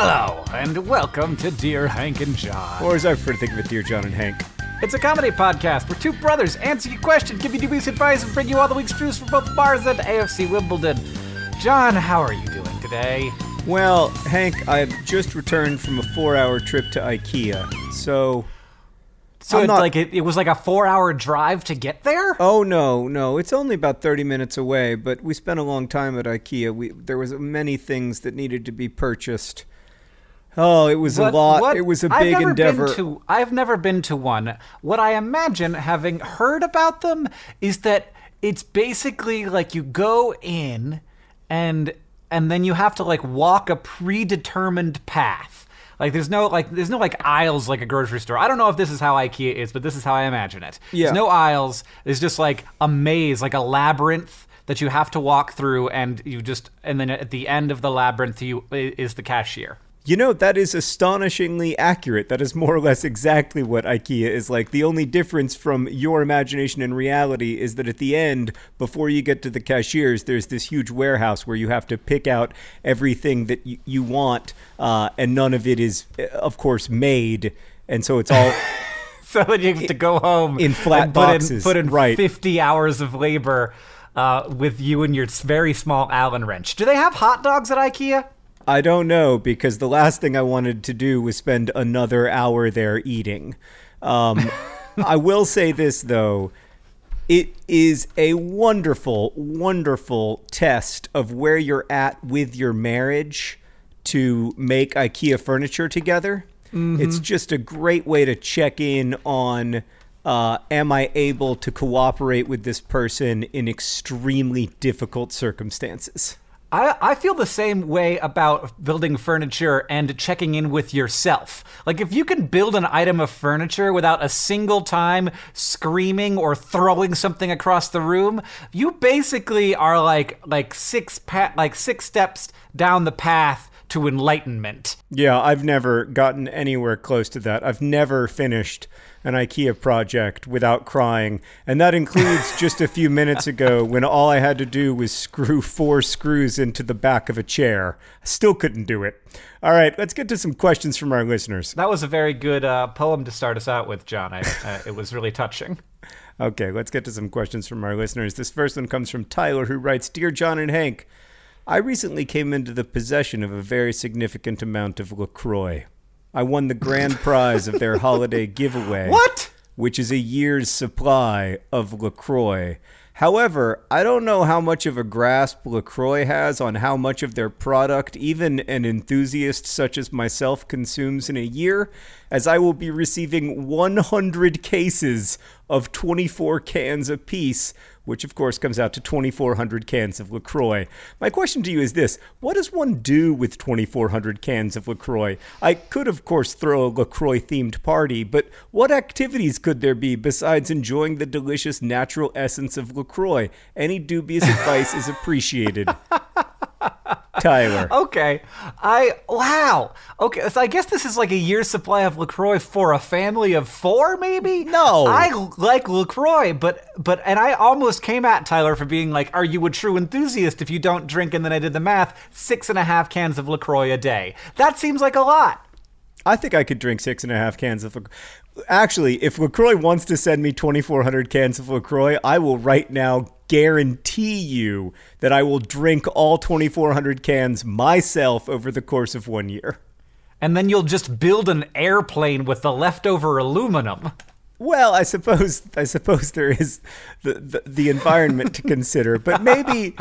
Hello, and welcome to Dear Hank and John. Or as I prefer to think of it, Dear John and Hank. It's a comedy podcast where two brothers answer your question, give you dubious advice, and bring you all the week's news from both Mars and AFC Wimbledon. John, how are you doing today? Well, Hank, I've just returned from a four-hour trip to IKEA, so. So I'm it's not- like it, it was like a four-hour drive to get there. Oh no, no, it's only about thirty minutes away, but we spent a long time at IKEA. We there was many things that needed to be purchased. Oh, it was What- a lot. what- It was a I've big never endeavor. Been to, I've never been to one. What I imagine, having heard about them, is that it's basically like you go in, and and then you have to like walk a predetermined path. Like there's no like there's no like aisles like a grocery store. I don't know if this is how IKEA is, but this is how I imagine it. Yeah. There's no aisles. There's just like a maze, like a labyrinth that you have to walk through, and you just and then at the end of the labyrinth, you is the cashier. You know, that is astonishingly accurate. That is more or less exactly what IKEA is like. The only difference from your imagination and reality is that at the end, before you get to the cashiers, there's this huge warehouse where you have to pick out everything that y- you want, uh, and none of it is, uh, of course, made. And so it's all. so that you have to go home In flat and put boxes, in, put in right. 50 hours of labor uh, with you and your very small Allen wrench. Do they have hot dogs at IKEA? I don't know because the last thing I wanted to do was spend another hour there eating. Um, I will say this though. It is a wonderful, wonderful test of where you're at with your marriage to make IKEA furniture together. It's just a great way to check in on uh, am I able to cooperate with this person in extremely difficult circumstances? I, I feel the same way about building furniture and checking in with yourself. Like, if you can build an item of furniture without a single time screaming or throwing something across the room, you basically are like like six pa- like six steps down the path to enlightenment. Yeah, I've never gotten anywhere close to that. I've never finished an IKEA project without crying. And that includes just a few minutes ago when all I had to do was screw four screws into the back of a chair. I still couldn't do it. All right, let's get to some questions from our listeners. That was a very good uh, poem to start us out with, John. I, uh, it was really touching. Okay, let's get to some questions from our listeners. This first one comes from Tyler, who writes Dear John and Hank, I recently came into the possession of a very significant amount of LaCroix. I won the grand prize of their holiday giveaway. What? Which is a year's supply of LaCroix. However, I don't know how much of a grasp LaCroix has on how much of their product even an enthusiast such as myself consumes in a year, as I will be receiving 100 cases of 24 cans apiece, which of course comes out to 2,400 cans of LaCroix. My question to you is this What does one do with 2,400 cans of LaCroix? I could, of course, throw a LaCroix themed party, but what activities could there be besides enjoying the delicious natural essence of LaCroix? Any dubious advice is appreciated. Tyler. Okay. I wow. Okay, so I guess this is like a year's supply of LaCroix for a family of four, maybe? No. I like LaCroix, but but and I almost came at Tyler for being like, Are you a true enthusiast if you don't drink? And then I did the math, six and a half cans of LaCroix a day. That seems like a lot. I think I could drink six and a half cans of. Actually, if LaCroix wants to send me 2,400 cans of LaCroix, I will right now guarantee you that I will drink all 2,400 cans myself over the course of one year. And then you'll just build an airplane with the leftover aluminum. Well, I suppose I suppose there is the, the, the environment to consider, but maybe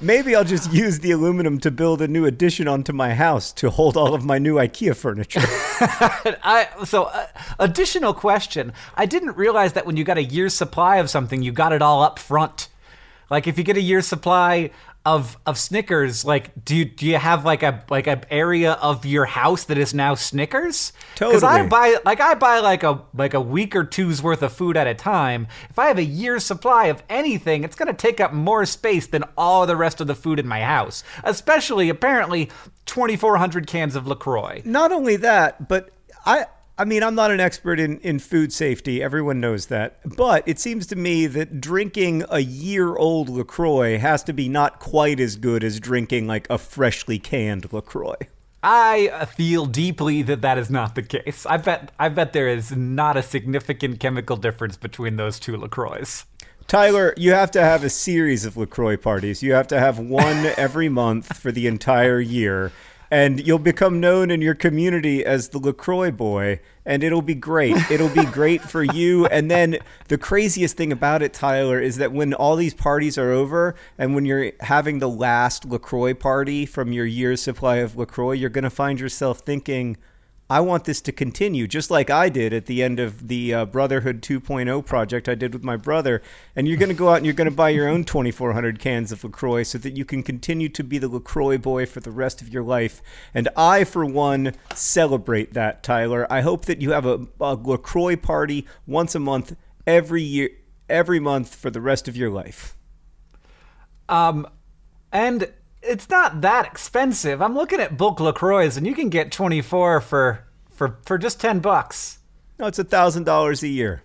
maybe I'll just use the aluminum to build a new addition onto my house to hold all of my new IKEA furniture. I so uh, additional question. I didn't realize that when you got a year's supply of something, you got it all up front. Like if you get a year's supply of of Snickers, like do you do you have like a like an area of your house that is now Snickers? Totally. Because I buy like I buy like a like a week or two's worth of food at a time. If I have a year's supply of anything, it's gonna take up more space than all the rest of the food in my house. Especially apparently twenty four hundred cans of Lacroix. Not only that, but I I mean, I'm not an expert in, in food safety. Everyone knows that. But it seems to me that drinking a year old LaCroix has to be not quite as good as drinking like a freshly canned LaCroix. I uh, feel deeply that that is not the case. I bet I bet there is not a significant chemical difference between those two Lacroix. Tyler, you have to have a series of LaCroix parties. You have to have one every month for the entire year. And you'll become known in your community as the LaCroix boy, and it'll be great. It'll be great for you. And then the craziest thing about it, Tyler, is that when all these parties are over and when you're having the last LaCroix party from your year's supply of LaCroix, you're going to find yourself thinking, I want this to continue, just like I did at the end of the uh, Brotherhood 2.0 project I did with my brother. And you're going to go out and you're going to buy your own 2,400 cans of LaCroix so that you can continue to be the LaCroix boy for the rest of your life. And I, for one, celebrate that, Tyler. I hope that you have a, a LaCroix party once a month, every year, every month for the rest of your life. Um, and it's not that expensive. I'm looking at bulk Lacroix, and you can get 24 for for for just 10 bucks. No, it's a $1,000 a year.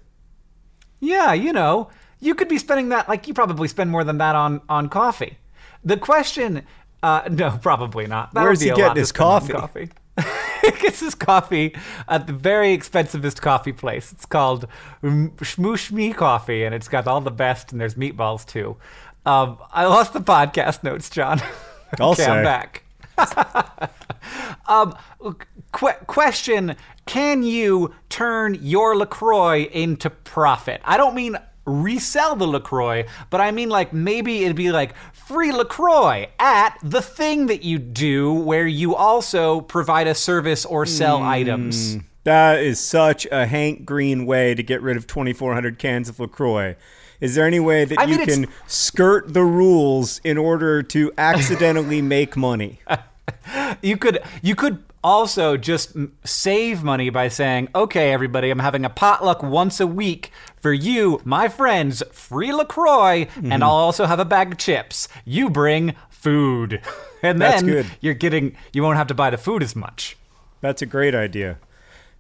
Yeah, you know, you could be spending that like you probably spend more than that on on coffee. The question, uh, no, probably not. That Where's he getting his coffee? coffee. he gets his coffee at the very expensivest coffee place. It's called Shmoo Me Coffee, and it's got all the best, and there's meatballs too. Um, I lost the podcast notes, John. I'll okay, I'm back. um, qu- question: Can you turn your Lacroix into profit? I don't mean resell the Lacroix, but I mean like maybe it'd be like free Lacroix at the thing that you do, where you also provide a service or sell Hmm. items. That is such a Hank Green way to get rid of 2,400 cans of LaCroix. Is there any way that I mean, you it's- can skirt the rules in order to accidentally make money? You could you could also just save money by saying, "Okay, everybody, I'm having a potluck once a week for you, my friends, free Lacroix, Mm-hmm. and I'll also have a bag of chips. You bring food, and That's then good. you're getting you won't have to buy the food as much." That's a great idea.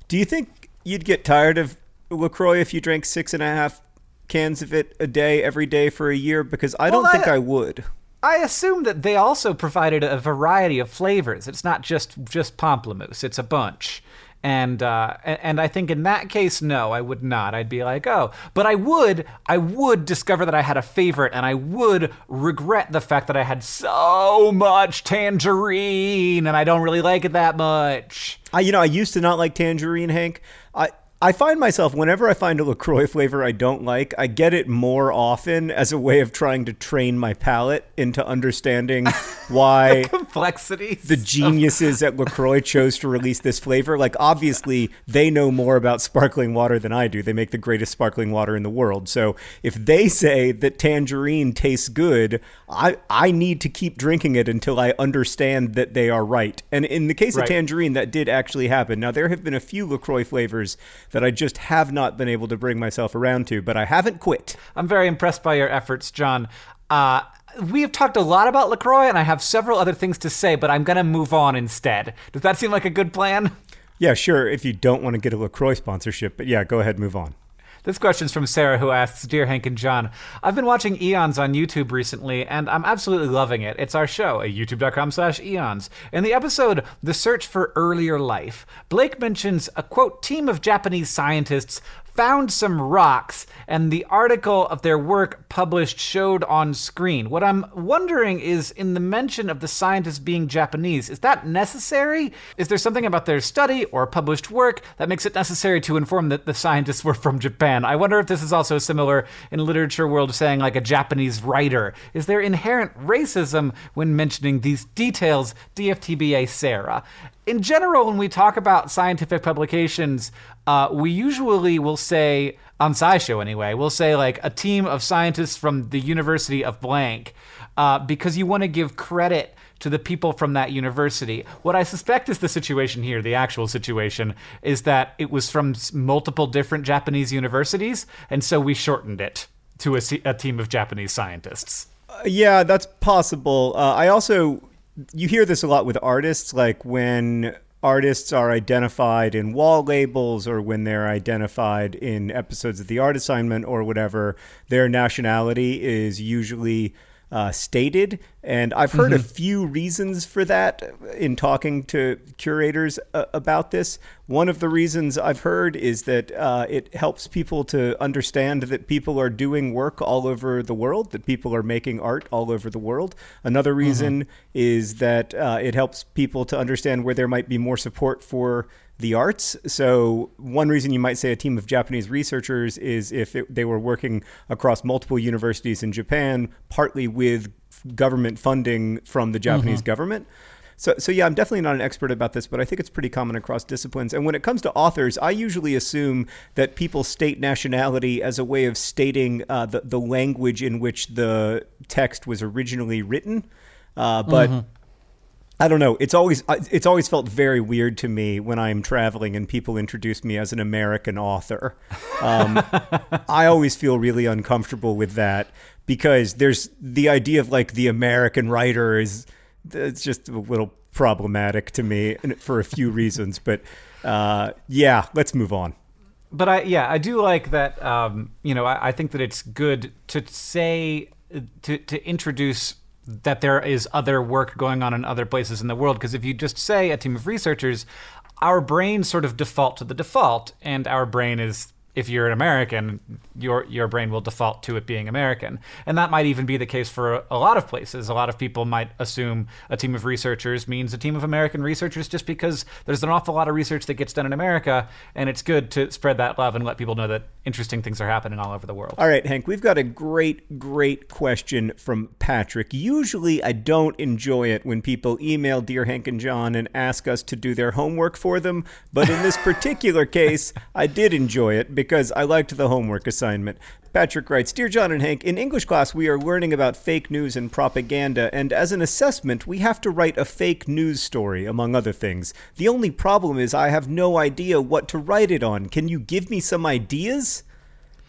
Do you think you'd get tired of LaCroix if you drank six and a half cans of it a day every day for a year? Because I Well, don't think I- I would. I assume that they also provided a variety of flavors. It's not just just pamplemousse; it's a bunch. And uh, and I think in that case, no, I would not. I'd be like, oh, but I would, I would discover that I had a favorite, and I would regret the fact that I had so much tangerine, and I don't really like it that much. I, you know, I used to not like tangerine, Hank. I I find myself whenever I find a Lacroix flavor I don't like, I get it more often as a way of trying to train my palate into understanding why the Complexities. the geniuses at LaCroix chose to release this flavor. Like, obviously, they know more about sparkling water than I do. They make the greatest sparkling water in the world. So, if they say that tangerine tastes good, I, I need to keep drinking it until I understand that they are right. And in the case Right. of tangerine, that did actually happen. Now, there have been a few LaCroix flavors that I just have not been able to bring myself around to, but I haven't quit. I'm very impressed by your efforts, John. Uh, we have talked a lot about LaCroix, and I have several other things to say, but I'm going to move on instead. Does that seem like a good plan? Yeah, sure, if you don't want to get a LaCroix sponsorship. But yeah, go ahead, move on. This question's from Sarah, who asks Dear Hank and John, I've been watching Eons on YouTube recently, and I'm absolutely loving it. It's our show at youtube.com slash eons. In the episode, The Search for Earlier Life, Blake mentions a quote, team of Japanese scientists found some rocks, and the article of their work published showed on screen. What I'm wondering is in the mention of the scientists being Japanese, is that necessary? Is there something about their study or published work that makes it necessary to inform that the scientists were from Japan? I wonder if this is also similar in literature world saying like a Japanese writer. Is there inherent racism when mentioning these details? DFTBA Sarah in general, when we talk about scientific publications, uh, we usually will say, on SciShow anyway, we'll say like a team of scientists from the University of blank, uh, because you want to give credit to the people from that university. What I suspect is the situation here, the actual situation, is that it was from multiple different Japanese universities, and so we shortened it to a, a team of Japanese scientists. Uh, yeah, that's possible. Uh, I also you hear this a lot with artists, like when artists are identified in wall labels or when they're identified in episodes of the art assignment or whatever, their nationality is usually uh, stated. And I've heard mm-hmm. a few reasons for that in talking to curators uh, about this. One of the reasons I've heard is that uh, it helps people to understand that people are doing work all over the world, that people are making art all over the world. Another mm-hmm. reason mm-hmm. is that uh, it helps people to understand where there might be more support for the arts. So, one reason you might say a team of Japanese researchers is if it, they were working across multiple universities in Japan, partly with government funding from the Japanese mm-hmm. government. So, so yeah, I'm definitely not an expert about this, but I think it's pretty common across disciplines. And when it comes to authors, I usually assume that people state nationality as a way of stating uh, the the language in which the text was originally written. Uh, but mm-hmm. I don't know. It's always it's always felt very weird to me when I'm traveling and people introduce me as an American author. Um, I always feel really uncomfortable with that because there's the idea of like the American writer is it's just a little problematic to me for a few reasons. But uh, yeah, let's move on. But I yeah I do like that. Um, you know I, I think that it's good to say to to introduce that there is other work going on in other places in the world. Because if you just say a team of researchers, our brains sort of default to the default, and our brain is if you're an American, your your brain will default to it being American, and that might even be the case for a lot of places. A lot of people might assume a team of researchers means a team of American researchers just because there's an awful lot of research that gets done in America, and it's good to spread that love and let people know that interesting things are happening all over the world. All right, Hank, we've got a great, great question from Patrick. Usually, I don't enjoy it when people email Dear Hank and John and ask us to do their homework for them, but in this particular case, I did enjoy it because I liked the homework assignment. Patrick writes Dear John and Hank, in English class, we are learning about fake news and propaganda, and as an assessment, we have to write a fake news story, among other things. The only problem is I have no idea what to write it on. Can you give me some ideas?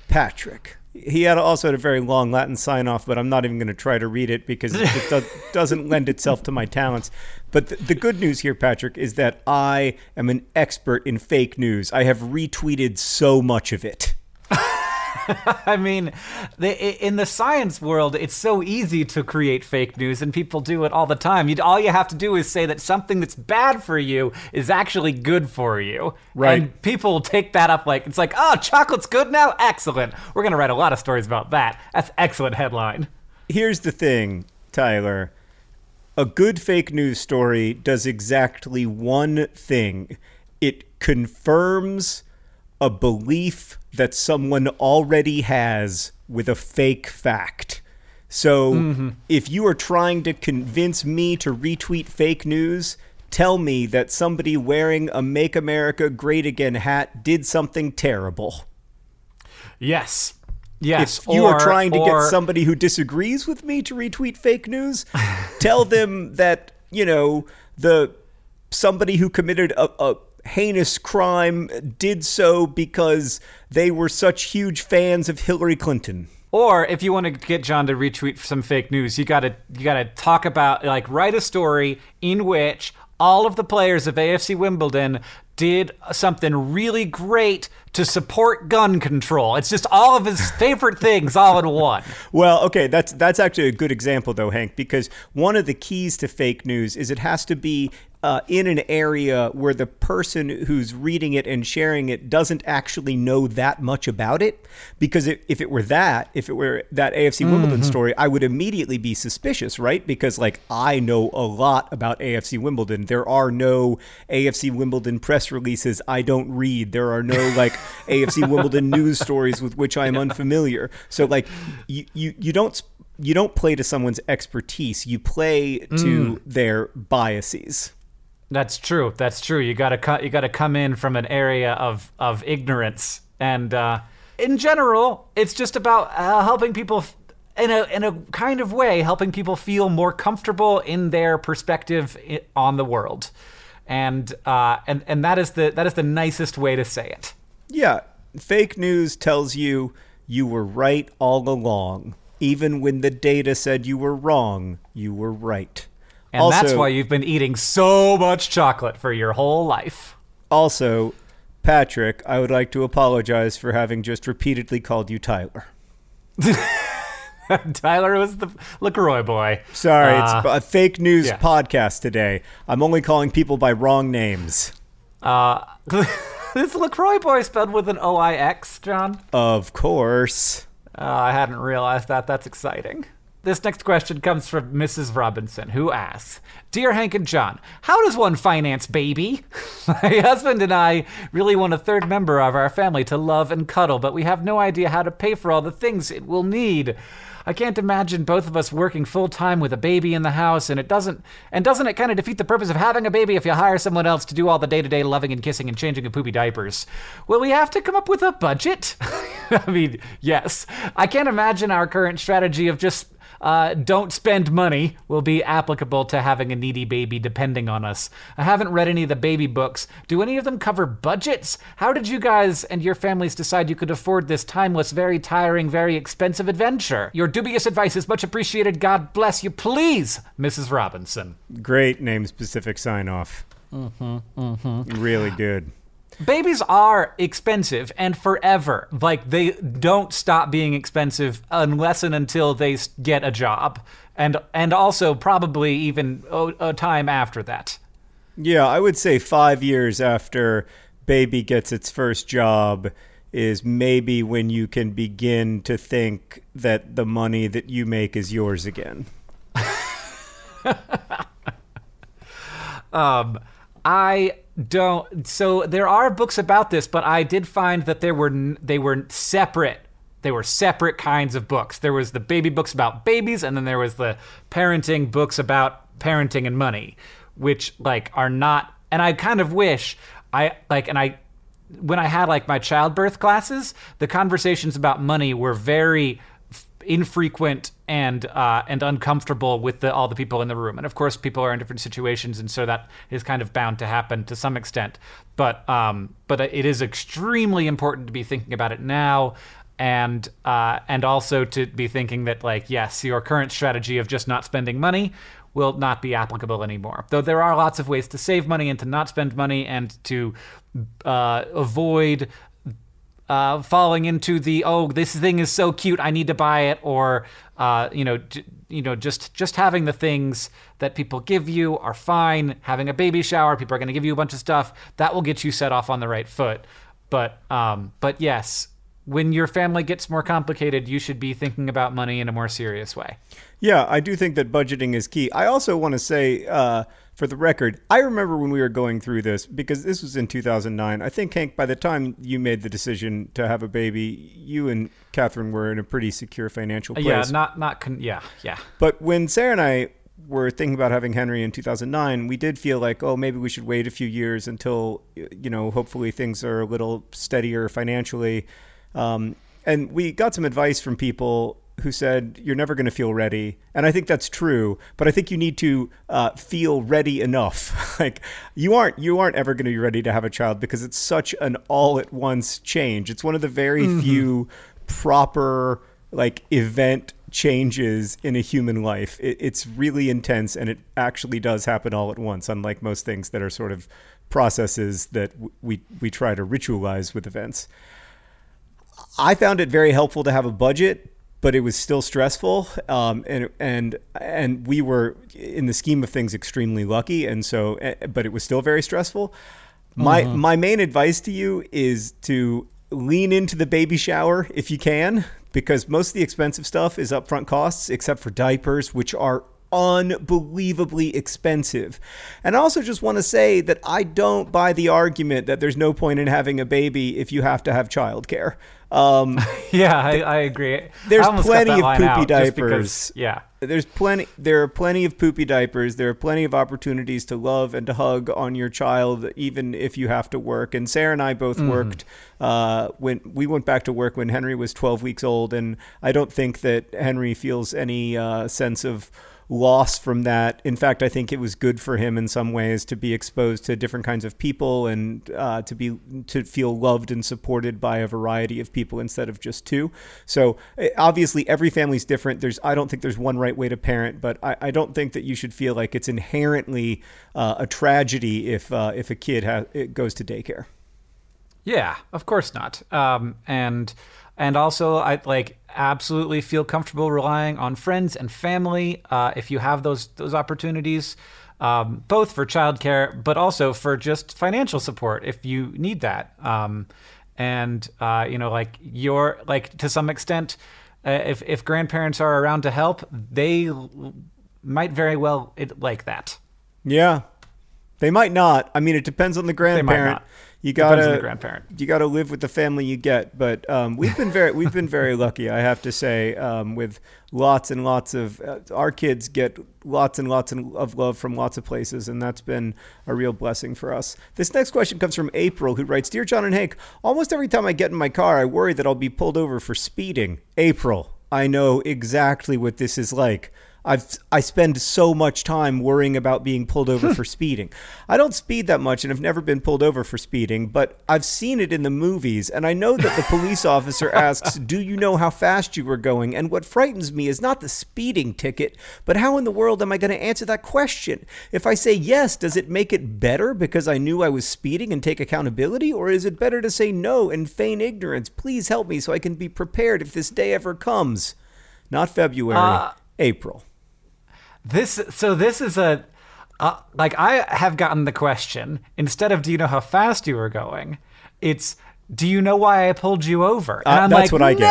Patrick. He had also had a very long Latin sign off, but I'm not even going to try to read it because it do- doesn't lend itself to my talents. But th- the good news here, Patrick, is that I am an expert in fake news. I have retweeted so much of it. I mean, the, in the science world, it's so easy to create fake news, and people do it all the time. You, all you have to do is say that something that's bad for you is actually good for you, right? And people take that up like it's like, oh, chocolate's good now. Excellent. We're gonna write a lot of stories about that. That's excellent headline. Here's the thing, Tyler. A good fake news story does exactly one thing. It confirms a belief that someone already has with a fake fact. So mm-hmm. if you are trying to convince me to retweet fake news, tell me that somebody wearing a Make America Great Again hat did something terrible. Yes. Yes. If you or, are trying to or... get somebody who disagrees with me to retweet fake news, tell them that, you know, the somebody who committed a, a heinous crime did so because they were such huge fans of Hillary Clinton. Or if you want to get John to retweet some fake news, you gotta you gotta talk about like write a story in which all of the players of AFC Wimbledon did something really great to support gun control. It's just all of his favorite things all in one. Well, okay, that's that's actually a good example though, Hank, because one of the keys to fake news is it has to be uh, in an area where the person who's reading it and sharing it doesn't actually know that much about it. Because if, if it were that, if it were that AFC Wimbledon story, I would immediately be suspicious, right? Because, like, I know a lot about AFC Wimbledon. There are no AFC Wimbledon press releases I don't read. There are no, like, AFC Wimbledon news stories with which I am unfamiliar. So, like, you, you, you don't. sp- You don't play to someone's expertise. You play to their biases. That's true. That's true. You gotta co- you gotta come in from an area of of ignorance, and uh, in general, it's just about uh, helping people. F- in a, in a kind of way, helping people feel more comfortable in their perspective on the world, and uh, and and that is the that is the nicest way to say it. Yeah, fake news tells you you were right all along. Even when the data said you were wrong, you were right. And also, that's why you've been eating so much chocolate for your whole life. Also, Patrick, I would like to apologize for having just repeatedly called you Tyler. Tyler was the LaCroix boy. Sorry, Uh, it's a fake news yeah. podcast today. I'm only calling people by wrong names. Uh, this LaCroix boy spelled with an O I X, John. Of course. Uh, I hadn't realized that. That's exciting. This next question comes from Mrs. Robinson, who asks Dear Hank and John, how does one finance baby? My husband and I really want a third member of our family to love and cuddle, but we have no idea how to pay for all the things it will need. I can't imagine both of us working full time with a baby in the house, and it doesn't and doesn't it kind of defeat the purpose of having a baby if you hire someone else to do all the day to day loving and kissing and changing of poopy diapers? Will we have to come up with a budget? I mean, yes. I can't imagine our current strategy of just uh, don't spend money will be applicable to having a needy baby depending on us. I haven't read any of the baby books. Do any of them cover budgets? How did you guys and your families decide you could afford this timeless, very tiring, very expensive adventure? Your dubious advice is much appreciated. God bless you. Please, Mrs. Robinson. Great name specific sign off. Mm-hmm, mm-hmm. Really good. Babies are expensive and forever. Like they don't stop being expensive unless and until they get a job, and and also probably even a, a time after that. Yeah, I would say five years after baby gets its first job is maybe when you can begin to think that the money that you make is yours again. Um, I don't. So there are books about this, but I did find that there were they were separate. They were separate kinds of books. There was the baby books about babies, and then there was the parenting books about parenting and money, which like are not. And I kind of wish I like, and I when I had like my childbirth classes, the conversations about money were very infrequent and uh, and uncomfortable with the, all the people in the room. And of course, people are in different situations, and so that is kind of bound to happen to some extent. But um, but it is extremely important to be thinking about it now. And uh, and also to be thinking that like yes, your current strategy of just not spending money will not be applicable anymore. Though there are lots of ways to save money and to not spend money and to uh, avoid uh, falling into the oh this thing is so cute I need to buy it or uh, you know you know just just having the things that people give you are fine. Having a baby shower, people are going to give you a bunch of stuff that will get you set off on the right foot. But um, but yes, when your family gets more complicated, you should be thinking about money in a more serious way. Yeah, I do think that budgeting is key. I also want to say, uh, for the record, I remember when we were going through this because this was in 2009. I think, Hank, by the time you made the decision to have a baby, you and Katherine were in a pretty secure financial place. Yeah, not not con- yeah yeah. But when Sarah and I were thinking about having Henry in 2009, we did feel like, oh, maybe we should wait a few years until, you know, hopefully things are a little steadier financially. Um, and we got some advice from people who said you're never going to feel ready, and I think that's true. But I think you need to uh, feel ready enough. like you aren't you aren't ever going to be ready to have a child because it's such an all at once change. It's one of the very few proper like event changes in a human life. It, it's really intense, and it actually does happen all at once. Unlike most things that are sort of processes that w- we we try to ritualize with events. I found it very helpful to have a budget, but it was still stressful. Um, and and and we were in the scheme of things extremely lucky, and so eh, but it was still very stressful. My my main advice to you is to lean into the baby shower if you can, because most of the expensive stuff is upfront costs, except for diapers, which are unbelievably expensive. And I also just want to say that I don't buy the argument that there's no point in having a baby if you have to have childcare. Um, Yeah, I, I agree. There's I plenty of poopy diapers. because- yeah. there's plenty there are plenty of poopy diapers there are plenty of opportunities to love and to hug on your child even if you have to work and sarah and i both Mm-hmm. worked uh, when we went back to work when henry was 12 weeks old and i don't think that henry feels any uh, sense of loss from that. In fact i think it was good for him in some ways to be exposed to different kinds of people and uh, to be to feel loved and supported by a variety of people instead of just two. So eh, obviously every family's different. There's i don't think there's one right way to parent but i, I don't think that you should feel like it's inherently uh, a tragedy if uh, if a kid ha- goes to daycare. Yeah, of course not. Um, and and also, I like absolutely feel comfortable relying on friends and family uh, if you have those those opportunities, um, both for childcare, but also for just financial support if you need that. Um, and uh, you know, like your like to some extent, uh, if if grandparents are around to help, they l- might very well it, like that. yeah they might not i mean it depends on the grandparent. You gotta the grandparent. you gotta live with the family you get but um, we've been very we've been very lucky i have to say um, with lots and lots of uh, our kids get lots and lots of love from lots of places and that's been a real blessing for us. This next question comes from april who writes dear john and hank almost every time i get in my car i worry that i'll be pulled over for speeding. April i know exactly what this is like I've I spend so much time worrying about being pulled over hmm. for speeding. I don't speed that much and I've never been pulled over for speeding, but I've seen it in the movies and I know that the police officer asks, "Do you know how fast you were going?" And what frightens me is not the speeding ticket, but how in the world am I going to answer that question? If I say yes, does it make it better because I knew I was speeding and take accountability or is it better to say no and feign ignorance? Please help me so I can be prepared if this day ever comes. Not February, uh, April. This so this is a uh, like I have gotten the question instead of do you know how fast you were going, it's do you know why I pulled you over? And Uh, I'm that's like, what I get. No,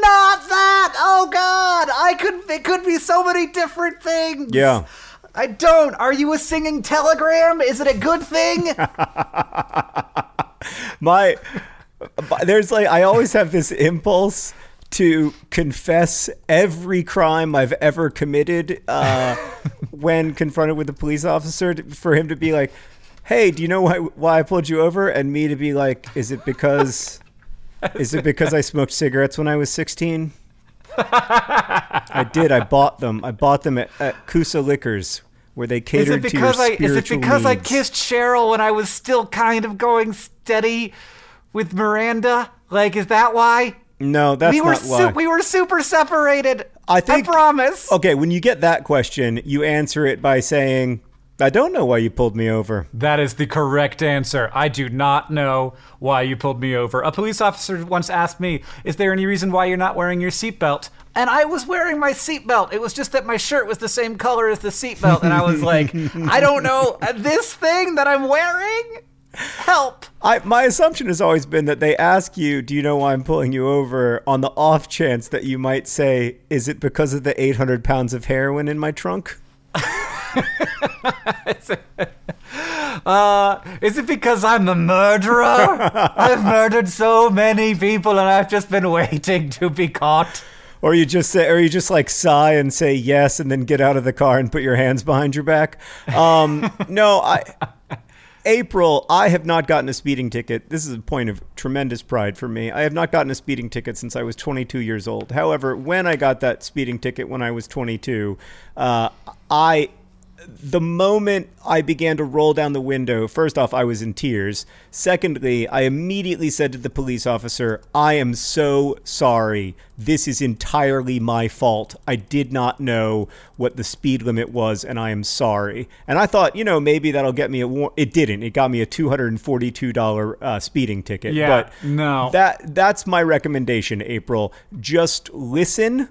not that. Oh God, I could. It could be so many different things. Yeah. I don't. Are you a singing telegram? Is it a good thing? my there's like I always have this impulse to confess every crime I've ever committed uh, when confronted with a police officer to, for him to be like, "Hey, do you know why why I pulled you over?" and me to be like, "Is it because is it because I smoked cigarettes when I was 16?" I did. I bought them. I bought them at, at Kusa Liquors where they Is catered it to your because I is it because I kissed Cheryl when I was still kind of going steady with Miranda? Like, is that why? No, that's we were not why. su- we were super separated. I think- I promise. Okay, when you get that question, you answer it by saying, I don't know why you pulled me over. That is the correct answer. I do not know why you pulled me over. A police officer once asked me, "Is there any reason why you're not wearing your seatbelt?" And I was wearing my seatbelt. It was just that my shirt was the same color as the seatbelt, and I was like, "I don't know this thing that I'm wearing. Help!" I, my assumption has always been that they ask you, Do you know why I'm pulling you over? on the off chance that you might say, Is it because of the 800 pounds of heroin in my trunk? Uh, is it because I'm a murderer? I've murdered so many people, and I've just been waiting to be caught. Or you just say, or you just like sigh and say yes, and then get out of the car and put your hands behind your back. Um, no, I, April, I have not gotten a speeding ticket. This is a point of tremendous pride for me. I have not gotten a speeding ticket since I was 22 years old. However, when I got that speeding ticket when I was 22, uh, I the moment I began to roll down the window, first off, I was in tears. Secondly, I immediately said to the police officer, I am so sorry. This is entirely my fault. I did not know what the speed limit was, and I am sorry. And I thought, you know, maybe that'll get me a war. It didn't. It got me a $242 uh, speeding ticket. Yeah, but no. That, that's my recommendation, April. Just listen,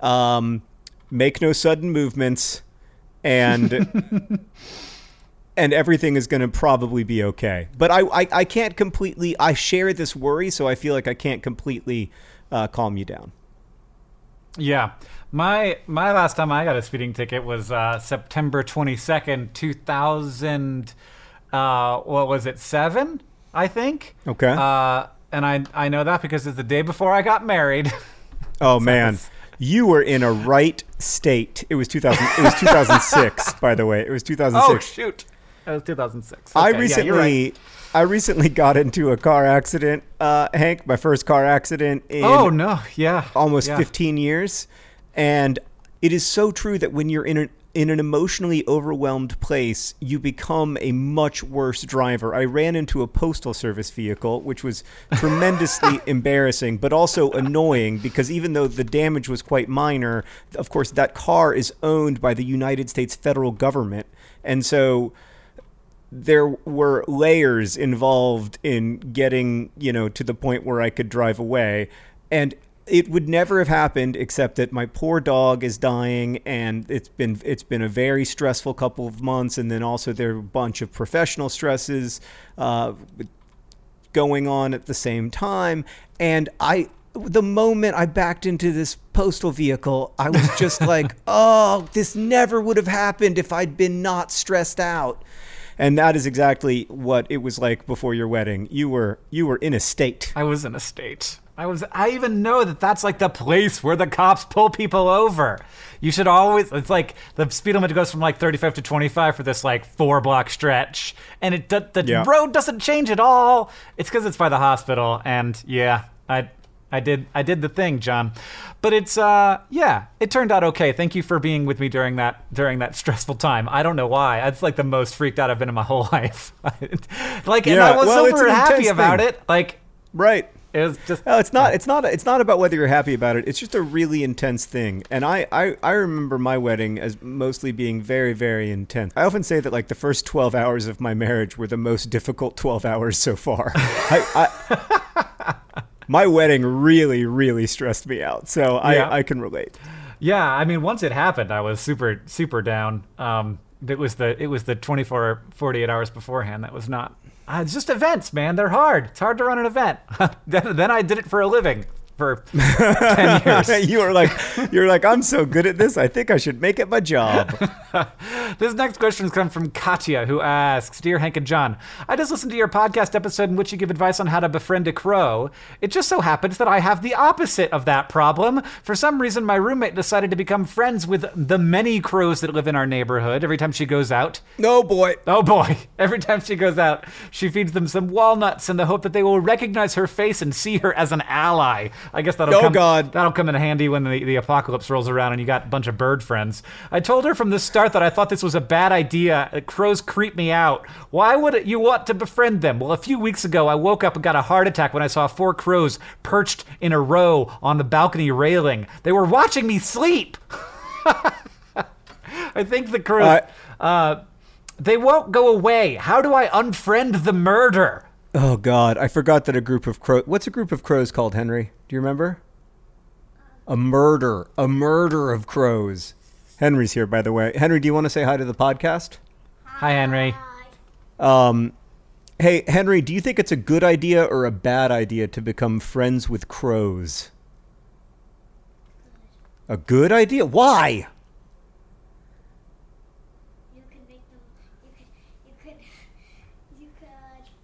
um, make no sudden movements and and everything is going to probably be okay. But I, I, I can't completely. I share this worry, so I feel like I can't completely uh, calm you down. Yeah, my my last time I got a speeding ticket was uh, September twenty second, two thousand. Uh, what was it? Seven, I think. Okay. Uh, and I I know that because it's the day before I got married. oh man. You were in a right state. It was 2000. It was 2006, by the way. It was 2006. Oh shoot! It was 2006. I Okay, yeah, recently, you're right. I recently got into a car accident, uh, Hank. My first car accident in Oh no! Yeah. almost yeah. 15 years, and it is so true that when you're in an in an emotionally overwhelmed place, you become a much worse driver. I ran into a postal service vehicle, which was tremendously embarrassing, but also annoying because even though the damage was quite minor, of course, that car is owned by the United States federal government. And so there were layers involved in getting, you know, to the point where I could drive away. And it would never have happened except that my poor dog is dying and it's been it's been a very stressful couple of months. And then also there are a bunch of professional stresses uh, going on at the same time. And i the moment i backed into this postal vehicle i was just like oh this never would have happened if i'd been not stressed out. And that is exactly what it was like before your wedding. You were you were in a state. I was in a state. I was. I even know that that's like the place where the cops pull people over. You should always. It's like the speed limit goes from like 35 to 25 for this like four block stretch, and it the, the Yeah. road doesn't change at all. It's because it's by the hospital, and yeah, I. I did I did the thing, John. But it's uh yeah, it turned out okay. Thank you for being with me during that during that stressful time. I don't know why. It's like the most freaked out I've been in my whole life. like and I was well, super happy about thing. it. Like right it was just No, it's not. It's not. It's not about whether you're happy about it. It's just a really intense thing. And I, I, I remember my wedding as mostly being very, very intense. I often say that like the first 12 hours of my marriage were the most difficult 12 hours so far. I, I, my wedding really, really stressed me out. So I, Yeah. I can relate. Yeah, I mean, once it happened, I was super, super down. Um, it was the it was the 24, 48 hours beforehand that was not. Uh, it's just events, man. They're hard. It's hard to run an event. then, then I did it for a living for ten years. you were like, you're like, I'm so good at this. I think I should make it my job. This next question comes from Katya, who asks Dear Hank and John, I just listened to your podcast episode in which you give advice on how to befriend a crow. It just so happens that I have the opposite of that problem. For some reason, my roommate decided to become friends with the many crows that live in our neighborhood every time she goes out. No boy. Oh boy, every time she goes out, she feeds them some walnuts in the hope that they will recognize her face and see her as an ally. I guess that'll Oh, come, God. that'll come in handy when the, the apocalypse rolls around and you got a bunch of bird friends. I told her from the start that I thought this was a bad idea. Crows creep me out. Why would you want to befriend them? Well, a few weeks ago, I woke up and got a heart attack when I saw four crows perched in a row on the balcony railing. They were watching me sleep. I think the crows. Uh, uh, they won't go away. How do I unfriend the murder? Oh God, I forgot that a group of crows. What's a group of crows called, Henry? Do you remember? A murder, a murder of crows. Henry's here, by the way. Henry, do you want to say hi to the podcast? Hi, Henry. Um, hey, Henry, do you think it's a good idea or a bad idea to become friends with crows? A good idea? Why? You could make them. You could. You could. You could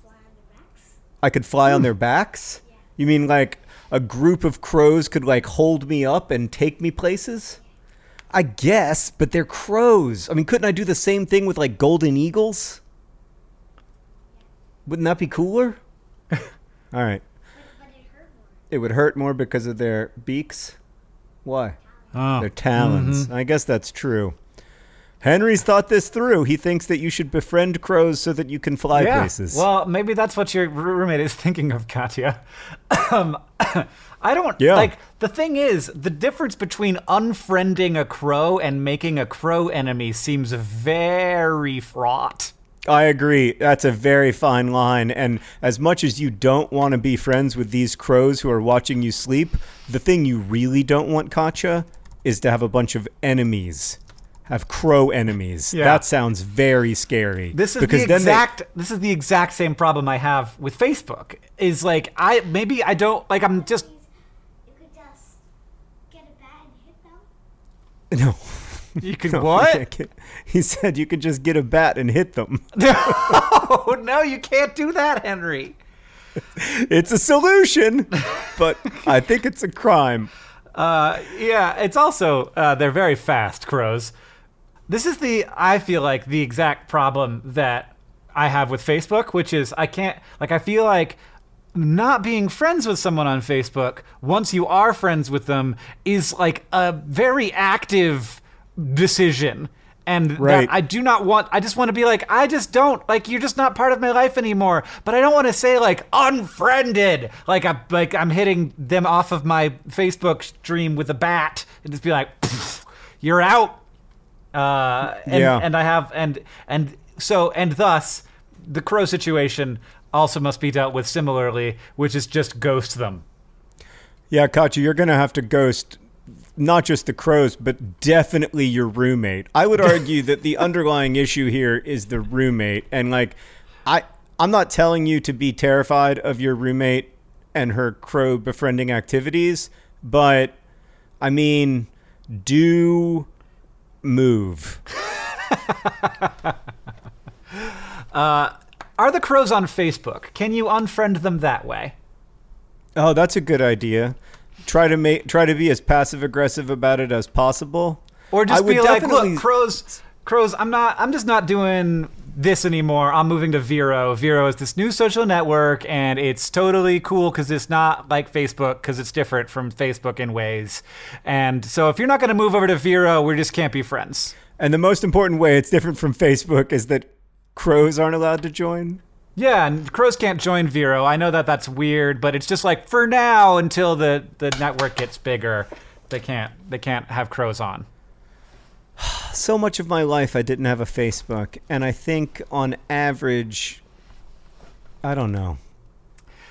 fly on their backs. I could fly on hmm. their backs? You mean like a group of crows could like hold me up and take me places? I guess, but they're crows. I mean, couldn't I do the same thing with like golden eagles? Wouldn't that be cooler? All right. But, but it hurt. It would hurt more because of their beaks. Why? Oh. Their talons. Mm-hmm. I guess that's true. Henry's thought this through. He thinks that you should befriend crows so that you can fly yeah. places. Well, maybe that's what your roommate is thinking of, Katya. um, I don't Yeah. like the thing is the difference between unfriending a crow and making a crow enemy seems very fraught. I agree. That's a very fine line. And as much as you don't want to be friends with these crows who are watching you sleep, the thing you really don't want, Katya, is to have a bunch of enemies. Have crow enemies. Yeah. That sounds very scary. This is because the then they- exact this is the exact same problem I have with Facebook. Is like I maybe I don't like I'm just You could just get a bat and hit them. no. you could No, what? can't He said you could just get a bat and hit them. Oh no, you can't do that, Henry. It's a solution, but I think it's a crime. Uh, yeah, it's also uh, they're very fast crows. This is the I feel like the exact problem that I have with Facebook, which is I can't like I feel like not being friends with someone on Facebook once you are friends with them is like a very active decision. And Right. that I do not want I just want to be like I just don't like you're just not part of my life anymore. But I don't want to say like unfriended. Like I like I'm hitting them off of my Facebook stream with a bat and just be like you're out. Uh and, Yeah. and I have and and so and thus the crow situation also must be dealt with similarly, which is just ghost them. Yeah, Katya, you're going to have to ghost not just the crows, but definitely your roommate. I would argue that the underlying issue here is the roommate. And like I I'm not telling you to be terrified of your roommate and her crow befriending activities, but I mean, do move. Uh, are the crows on Facebook? Can you unfriend them that way? Oh, that's a good idea. Try to make try to be as passive aggressive about it as possible. Or just I be like, look, crows, crows, I'm not, I'm just not doing this anymore. I'm moving to Vero. Vero is this new social network, and it's totally cool because it's not like Facebook because it's different from Facebook in ways. And so, if you're not going to move over to Vero, we just can't be friends. And the most important way it's different from Facebook is that crows aren't allowed to join. Yeah, and crows can't join Vero. I know that that's weird, but it's just like for now until the the network gets bigger, they can't they can't have crows on. So much of my life I didn't have a Facebook, and I think on average, I don't know.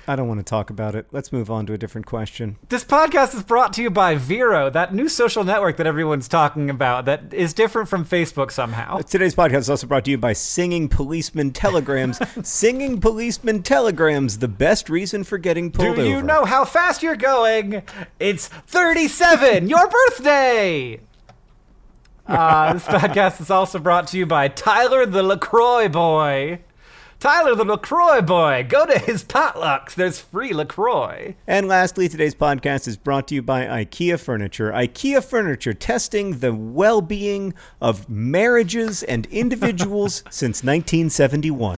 I don't want to talk about it. Let's move on to a different question. This podcast is brought to you by Vero, that new social network that everyone's talking about that is different from Facebook somehow. Today's podcast is also brought to you by Singing Policeman Telegrams. Singing Policeman Telegrams, the best reason for getting pulled over. Do you know how fast you're going? It's 37, your birthday! Uh, this podcast is also brought to you by Tyler the LaCroix Boy. Tyler the LaCroix Boy, go to his potlucks. There's free LaCroix. And lastly, today's podcast is brought to you by IKEA Furniture. IKEA Furniture testing the well being of marriages and individuals since 1971.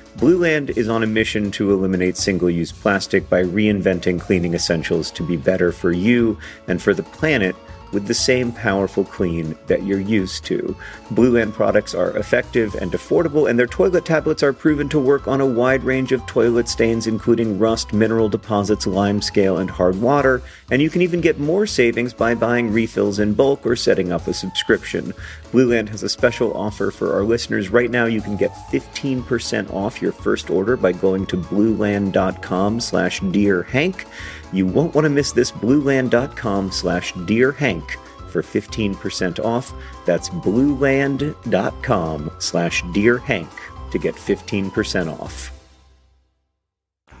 Blueland is on a mission to eliminate single use plastic by reinventing cleaning essentials to be better for you and for the planet with the same powerful clean that you're used to. Blueland products are effective and affordable, and their toilet tablets are proven to work on a wide range of toilet stains, including rust, mineral deposits, lime scale, and hard water. And you can even get more savings by buying refills in bulk or setting up a subscription. Blueland has a special offer for our listeners. Right now, you can get 15% off your first order by going to blueland.com slash dear Hank. You won't want to miss this blueland.com slash dear Hank for 15% off. That's blueland.com slash dear Hank to get 15% off.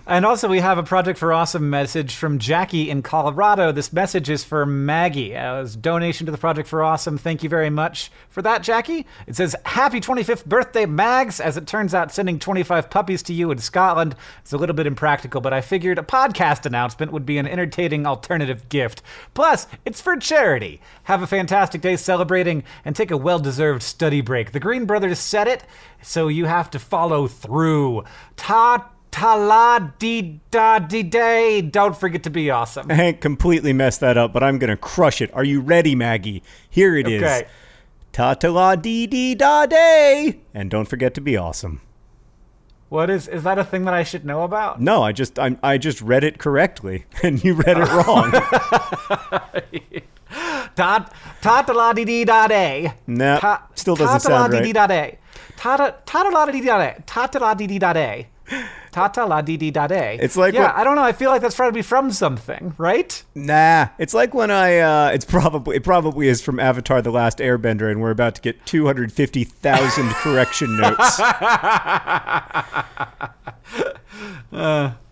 And also, we have a Project for Awesome message from Jackie in Colorado. This message is for Maggie uh, as donation to the Project for Awesome. Thank you very much for that, Jackie. It says, Happy 25th birthday, Mags. As it turns out, sending 25 puppies to you in Scotland is a little bit impractical, but I figured a podcast announcement would be an entertaining alternative gift. Plus, it's for charity. Have a fantastic day celebrating and take a well deserved study break. The Green Brothers said it, so you have to follow through. Ta ta la dee da dee day. Don't forget to be awesome. Hank completely messed that up, but I'm gonna crush it. Are you ready, Maggie? Here it is. Okay. Ta ta la dee dee da day. And don't forget to be awesome. What is is that a thing that I should know about? No, I just I, I just read it correctly, and you read it wrong. Ta ta ta la dee dee da day. Ta- still doesn't ta ta la sound dee right. dee da day. Ta ta ta ta la dee dee da day. Ta ta la dee dee da day. Ta ta la dee dee da day. It's like yeah, what- I don't know. I feel like that's probably from something, right? Nah, it's like when I uh it's probably it probably is from Avatar the Last Airbender and we're about to get 250,000 correction notes.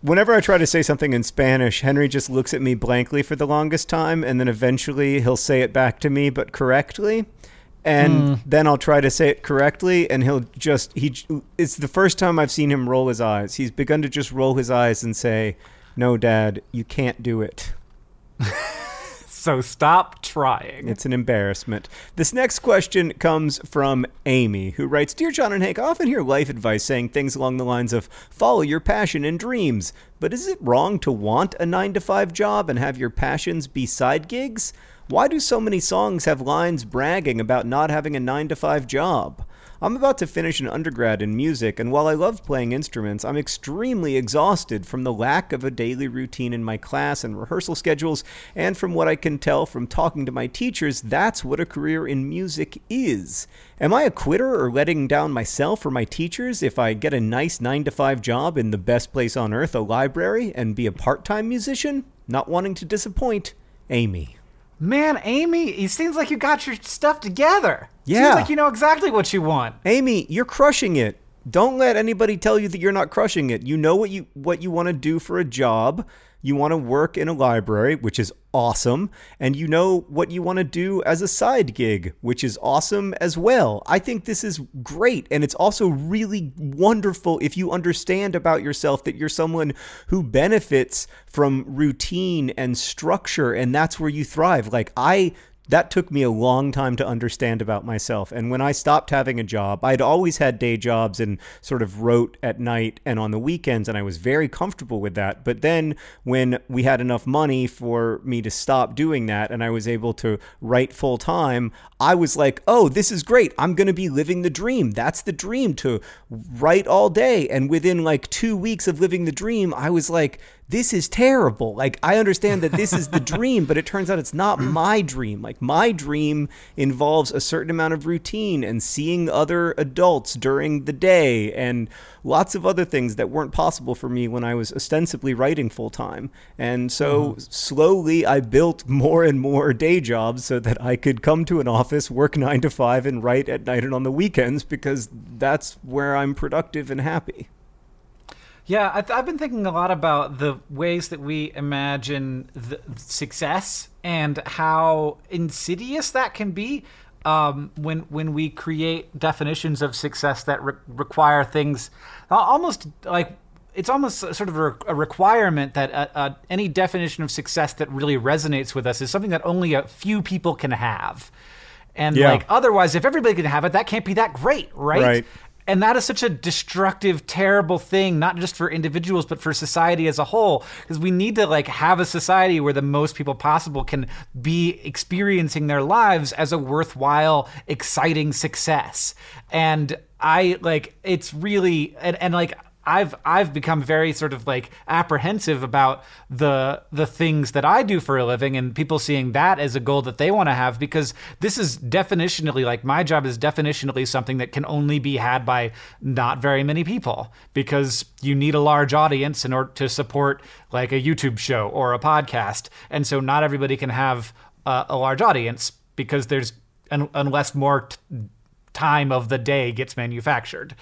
Whenever I try to say something in Spanish, Henry just looks at me blankly for the longest time and then eventually he'll say it back to me but correctly. And hmm. then I'll try to say it correctly and he'll just he it's the first time I've seen him roll his eyes. He's begun to just roll his eyes and say, "No, dad, you can't do it." So stop trying. It's an embarrassment. This next question comes from Amy, who writes Dear John and Hank, I often hear life advice saying things along the lines of follow your passion and dreams. But is it wrong to want a 9 to 5 job and have your passions be side gigs? Why do so many songs have lines bragging about not having a 9 to 5 job? I'm about to finish an undergrad in music, and while I love playing instruments, I'm extremely exhausted from the lack of a daily routine in my class and rehearsal schedules, and from what I can tell from talking to my teachers, that's what a career in music is. Am I a quitter or letting down myself or my teachers if I get a nice 9 to 5 job in the best place on earth, a library, and be a part time musician? Not wanting to disappoint, Amy. Man, Amy, it seems like you got your stuff together. Yeah. Seems like you know exactly what you want. Amy, you're crushing it. Don't let anybody tell you that you're not crushing it. You know what you what you want to do for a job. You want to work in a library, which is awesome, and you know what you want to do as a side gig, which is awesome as well. I think this is great, and it's also really wonderful if you understand about yourself that you're someone who benefits from routine and structure, and that's where you thrive. Like I that took me a long time to understand about myself. And when I stopped having a job, I'd always had day jobs and sort of wrote at night and on the weekends, and I was very comfortable with that. But then when we had enough money for me to stop doing that and I was able to write full time, I was like, oh, this is great. I'm going to be living the dream. That's the dream to write all day. And within like two weeks of living the dream, I was like, this is terrible. Like, I understand that this is the dream, but it turns out it's not my dream. Like, my dream involves a certain amount of routine and seeing other adults during the day and lots of other things that weren't possible for me when I was ostensibly writing full time. And so mm-hmm. slowly I built more and more day jobs so that I could come to an office, work nine to five, and write at night and on the weekends because that's where I'm productive and happy. Yeah, I th- I've been thinking a lot about the ways that we imagine success and how insidious that can be um, when when we create definitions of success that re- require things almost like it's almost sort of a, a requirement that uh, uh, any definition of success that really resonates with us is something that only a few people can have. And Yeah. like otherwise, if everybody can have it, that can't be that great, right? Right. And that is such a destructive, terrible thing, not just for individuals, but for society as a whole. Because we need to like have a society where the most people possible can be experiencing their lives as a worthwhile, exciting success. And I like it's really and, and like I've I've become very sort of like apprehensive about the the things that I do for a living and people seeing that as a goal that they want to have because this is definitionally like my job is definitionally something that can only be had by not very many people because you need a large audience in order to support like a YouTube show or a podcast and so not everybody can have uh, a large audience because there's un- unless more t- time of the day gets manufactured.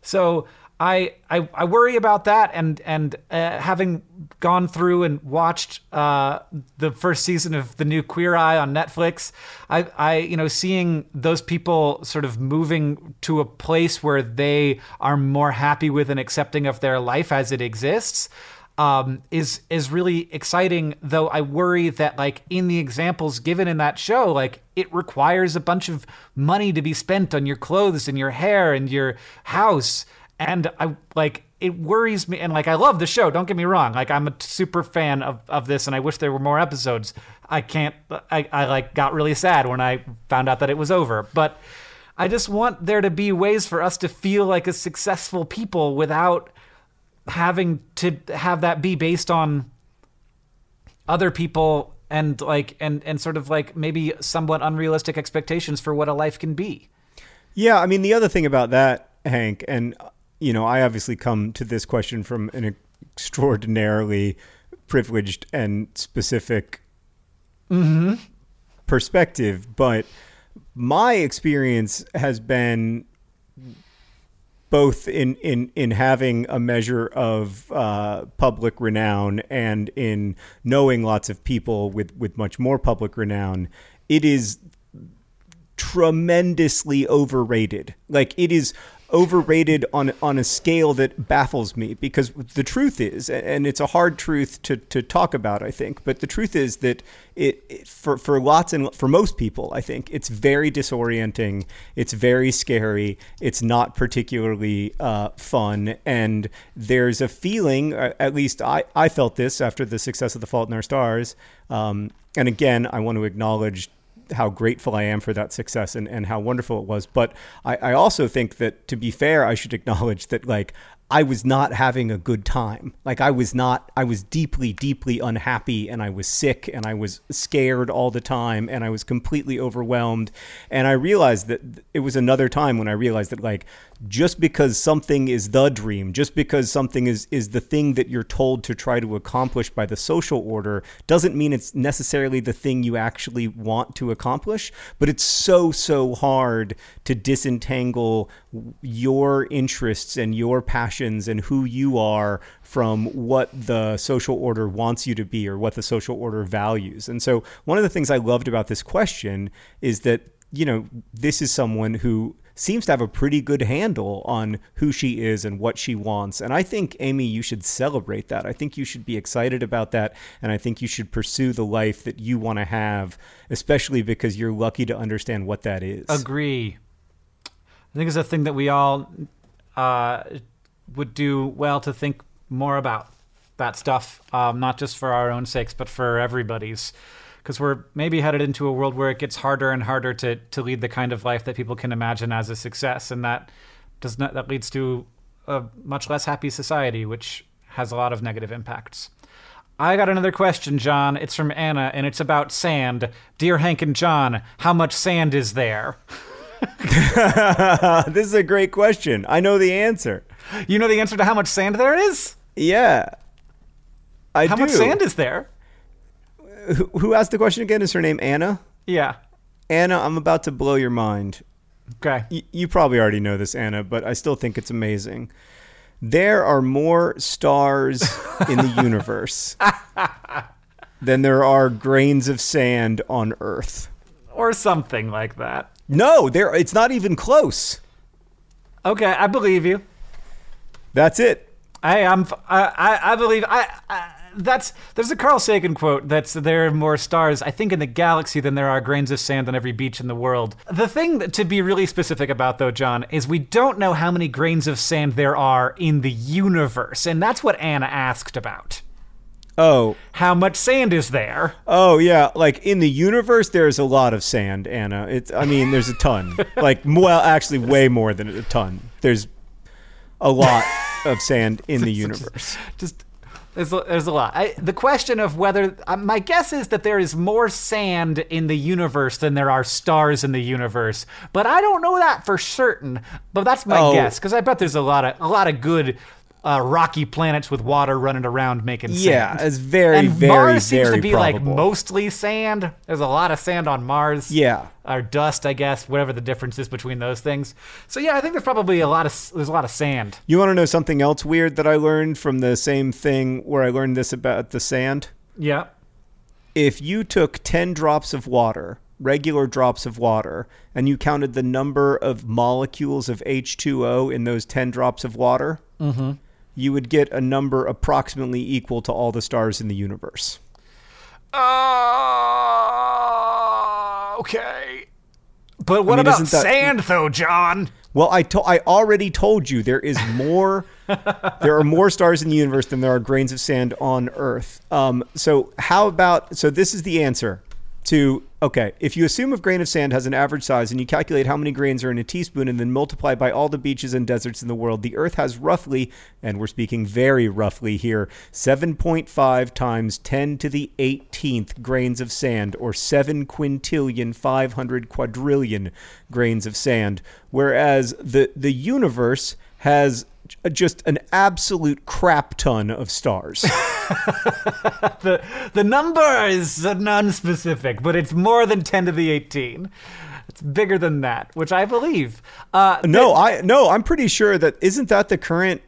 So I, I I worry about that, and and uh, having gone through and watched uh, the first season of the new Queer Eye on Netflix, I I you know seeing those people sort of moving to a place where they are more happy with and accepting of their life as it exists. Um, is is really exciting. Though I worry that like in the examples given in that show, like it requires a bunch of money to be spent on your clothes and your hair and your house and I like it worries me and like I love the show don't get me wrong. Like I'm a super fan of, of this and I wish there were more episodes. I can't I, I like got really sad when I found out that it was over. But I just want there to be ways for us to feel like a successful people without having to have that be based on other people and like and and sort of like maybe somewhat unrealistic expectations for what a life can be. Yeah, I mean the other thing about that, Hank, and you know, I obviously come to this question from an extraordinarily privileged and specific perspective, but my experience has been both in in in having a measure of uh, public renown and in knowing lots of people with with much more public renown. It is tremendously overrated. Like it is overrated on on a scale that baffles me because the truth is and it's a hard truth to to talk about I think but the truth is that it, it for for lots and for most people I think it's very disorienting it's very scary it's not particularly uh, fun and there's a feeling uh, at least I I felt this after the success of The Fault in Our Stars um, and again I want to acknowledge how grateful I am for that success and, and how wonderful it was. But I, I also think that to be fair, I should acknowledge that like I was not having a good time. Like I was not, I was deeply, deeply unhappy and I was sick and I was scared all the time and I was completely overwhelmed. And I realized that it was another time when I realized that like just because something is the dream, just because something is is the thing that you're told to try to accomplish by the social order, doesn't mean it's necessarily the thing you actually want to accomplish. But it's so so hard to disentangle your interests and your passions and who you are from what the social order wants you to be or what the social order values. And so one of the things I loved about this question is that you know this is someone who seems to have a pretty good handle on who she is and what she wants. And I think, Amy, you should celebrate that. I think you should be excited about that. And I think you should pursue the life that you want to have, especially because you're lucky to understand what that is. Agree. I think it's a thing that we all uh, would do well to think more about that stuff, um, not just for our own sakes, but for everybody's. Because we're maybe headed into a world where it gets harder and harder to, to lead the kind of life that people can imagine as a success, and that does not that leads to a much less happy society, which has a lot of negative impacts. I got another question, John. It's from Anna, and it's about sand. Dear Hank and John, how much sand is there? this is a great question. I know the answer. You know the answer to how much sand there is? Yeah. I How do. much sand is there? Who, asked the question again? Is her name Anna? Yeah. Anna, I'm about to blow your mind. Okay. Y- you probably already know this, Anna, but I still think it's amazing. There are more stars in the universe than there are grains of sand on Earth. Or something like that. No, there. It's not even close. Okay, I believe you. That's it. I am. I, I, I believe. I, I. That's. There's a Carl Sagan quote that's there are more stars, I think, in the galaxy than there are grains of sand on every beach in the world. The thing that, to be really specific about, though, John, is we don't know how many grains of sand there are in the universe, and that's what Anna asked about. Oh, How much sand is there? oh yeah. Like in the universe, there's a lot of sand, Anna. It's. I mean, there's a ton. like, well, actually, way more than a ton. There's a lot of sand in the universe. just there's a, there's a lot. I, the question of whether uh, my guess is that there is more sand in the universe than there are stars in the universe, but I don't know that for certain. But that's my Oh. guess because I bet there's a lot of a lot of good uh, rocky planets with water running around making Yeah, sand. it's very, and very, Mars seems very to be like mostly sand. There's a lot of sand on Mars. Yeah. or dust, I guess, whatever the difference is between those things. So yeah, I think there's probably a lot of there's a lot of sand. You want to know something else weird that I learned from the same thing where I learned this about the sand? Yeah. If you took 10 drops of water, regular drops of water, and you counted the number of molecules of H2O in those 10 drops of water, you would get a number approximately equal to all the stars in the universe. Uh, okay. But what mean, about that- sand, though, John? Well, I to- I already told you there is more. there are more stars in the universe than there are grains of sand on Earth. Um, so how about? So this is the answer to okay. If you assume a grain of sand has an average size and you calculate how many grains are in a teaspoon and then multiply by all the beaches and deserts in the world, the Earth has roughly, and we're speaking very roughly here, 7.5 times 10 to the 18th grains of sand, or 7 quintillion 500 quadrillion grains of sand, whereas the the universe has just an absolute crap ton of stars. The the number is non-specific, but it's more than 10 to the 18. It's bigger than that, which I believe. Uh, no, I no, I'm pretty sure that isn't that the current